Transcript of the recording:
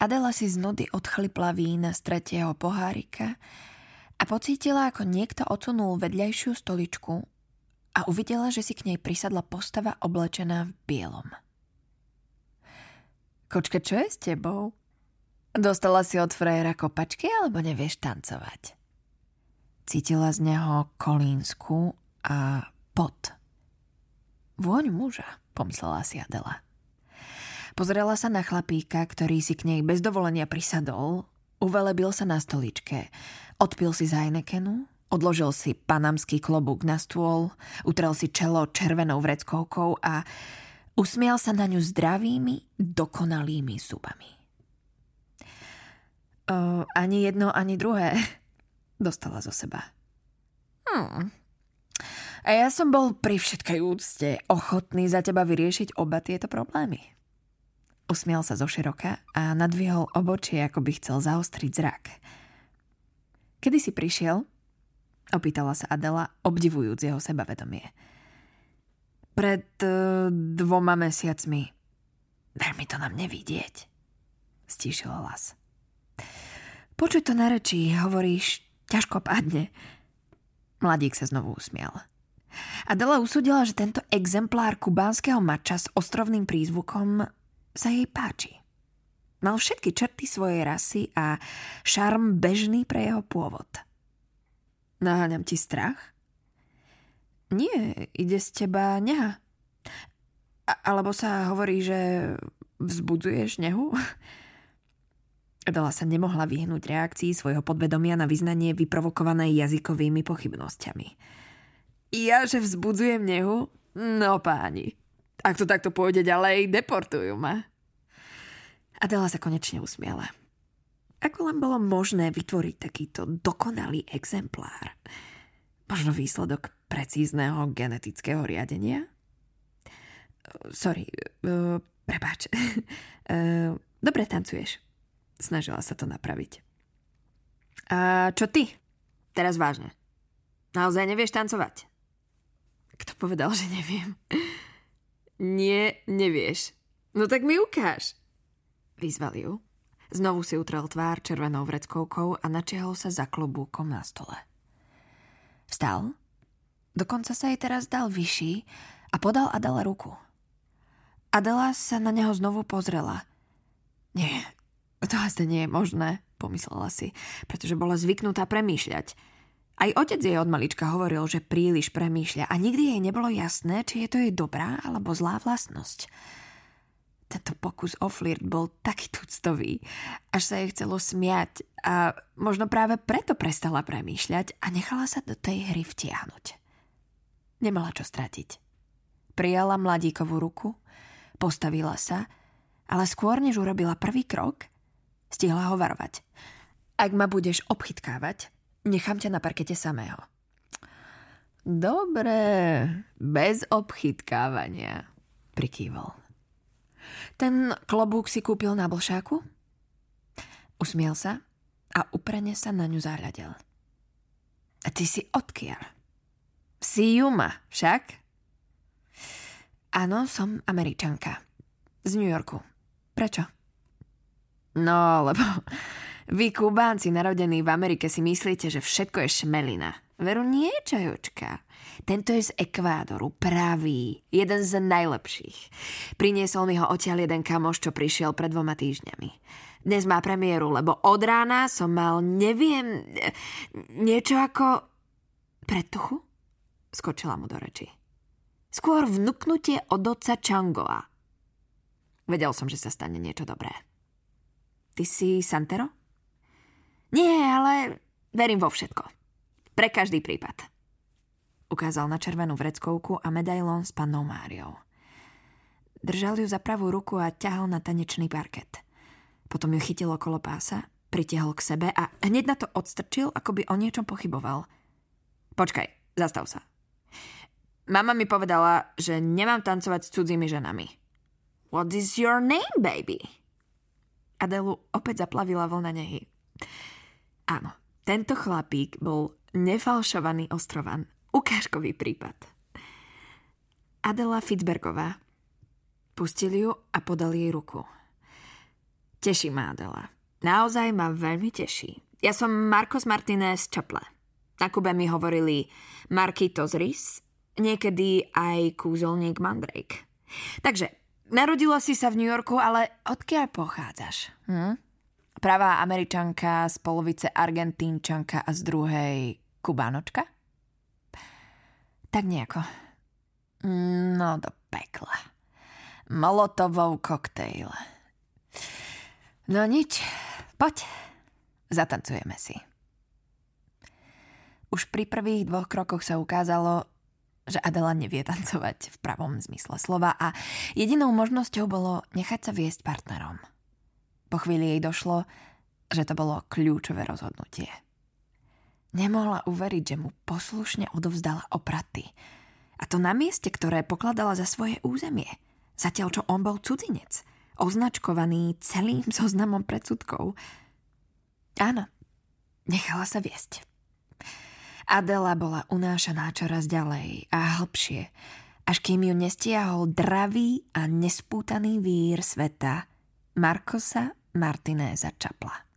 Adela si z nudy odchlipla vína z tretieho pohárika a pocítila, ako niekto odsunul vedľajšiu stoličku a uvidela, že si k nej prisadla postava oblečená v bielom. Kočka, čo je s tebou? Dostala si od frajera kopačky alebo nevieš tancovať? Cítila z neho kolínsku a pot. Vôň muža, pomyslela si Adela. Pozrela sa na chlapíka, ktorý si k nej bez dovolenia prisadol, uvelebil sa na stoličke, odpil si z Heinekenu, odložil si panamský klobúk na stôl, utrel si čelo červenou vreckovkou a usmial sa na ňu zdravými, dokonalými zubami. O, ani jedno, ani druhé. Dostala zo seba. Hmm. A ja som bol pri všetkej úcte ochotný za teba vyriešiť oba tieto problémy. Usmial sa zo a nadvihol obočie, ako by chcel zaostriť zrak. Kedy si prišiel? Opýtala sa Adela, obdivujúc jeho sebavedomie. Pred uh, dvoma mesiacmi. Veľmi to nám nevidieť. Stíšil hlas. Počuť to na reči, hovoríš, ťažko padne. Mladík sa znovu usmial. Adela usúdila, že tento exemplár kubánskeho mača s ostrovným prízvukom sa jej páči. Mal všetky črty svojej rasy a šarm bežný pre jeho pôvod. Naháňam ti strach? Nie, ide z teba neha. A- alebo sa hovorí, že vzbudzuješ nehu? Adela sa nemohla vyhnúť reakcii svojho podvedomia na vyznanie vyprovokované jazykovými pochybnosťami. Ja, že vzbudzujem nehu? No páni, ak to takto pôjde ďalej, deportujú ma. Adela sa konečne usmiela. Ako len bolo možné vytvoriť takýto dokonalý exemplár? Možno výsledok precízneho genetického riadenia? Sorry, uh, prepáč. Uh, dobre tancuješ. Snažila sa to napraviť. A čo ty? Teraz vážne. Naozaj nevieš tancovať? Kto povedal, že neviem? Nie, nevieš. No tak mi ukáž. Vyzval ju. Znovu si utrel tvár červenou vreckovkou a načiahol sa za klobúkom na stole. Vstal. Dokonca sa jej teraz dal vyšší a podal Adela ruku. Adela sa na neho znovu pozrela. Nie, to asi nie je možné, pomyslela si, pretože bola zvyknutá premýšľať. Aj otec jej od malička hovoril, že príliš premýšľa a nikdy jej nebolo jasné, či je to jej dobrá alebo zlá vlastnosť. Tento pokus o flirt bol taký tuctový, až sa jej chcelo smiať a možno práve preto prestala premýšľať a nechala sa do tej hry vtiahnuť. Nemala čo stratiť. Prijala mladíkovú ruku, postavila sa, ale skôr než urobila prvý krok, stihla ho varovať. Ak ma budeš obchytkávať, Nechám ťa na parkete samého. Dobre, bez obchytkávania, prikývol. Ten klobúk si kúpil na blšáku? Usmiel sa a uprene sa na ňu zahľadel. A ty si odkiaľ? Si Juma, však? Áno, som američanka. Z New Yorku. Prečo? No, lebo vy, Kubánci, narodení v Amerike, si myslíte, že všetko je šmelina. Veru nie, čajočka. Tento je z Ekvádoru, pravý, jeden z najlepších. Priniesol mi ho odtiaľ jeden kamoš, čo prišiel pred dvoma týždňami. Dnes má premiéru, lebo od rána som mal, neviem, niečo ako... Predtuchu? Skočila mu do reči. Skôr vnúknutie od oca Changoa. Vedel som, že sa stane niečo dobré. Ty si Santero? Nie, ale verím vo všetko. Pre každý prípad. Ukázal na červenú vreckovku a medailón s pannou Máriou. Držal ju za pravú ruku a ťahal na tanečný parket. Potom ju chytil okolo pása, pritiahol k sebe a hneď na to odstrčil, ako by o niečom pochyboval. Počkaj, zastav sa. Mama mi povedala, že nemám tancovať s cudzími ženami. What is your name, baby? Adelu opäť zaplavila vlna nehy. Áno, tento chlapík bol nefalšovaný ostrovan. Ukážkový prípad. Adela Fitzbergová. Pustili ju a podali jej ruku. Teší ma Adela. Naozaj ma veľmi teší. Ja som Marcos Martinez Čaple. Na Kube mi hovorili Marquitos Rys, niekedy aj kúzelník Mandrake. Takže, narodila si sa v New Yorku, ale odkiaľ pochádzaš? Hm? Pravá američanka, z polovice argentínčanka a z druhej kubánočka? Tak nejako. No do pekla. Molotovou koktejl. No nič, poď, zatancujeme si. Už pri prvých dvoch krokoch sa ukázalo, že Adela nevie tancovať v pravom zmysle slova a jedinou možnosťou bolo nechať sa viesť partnerom. Po chvíli jej došlo, že to bolo kľúčové rozhodnutie. Nemohla uveriť, že mu poslušne odovzdala opraty. A to na mieste, ktoré pokladala za svoje územie. Zatiaľ, čo on bol cudzinec – označkovaný celým zoznamom predsudkov. Áno, nechala sa viesť. Adela bola unášaná čoraz ďalej a hlbšie, až kým ju nestiahol dravý a nespútaný vír sveta Markosa Martinéza Čapla.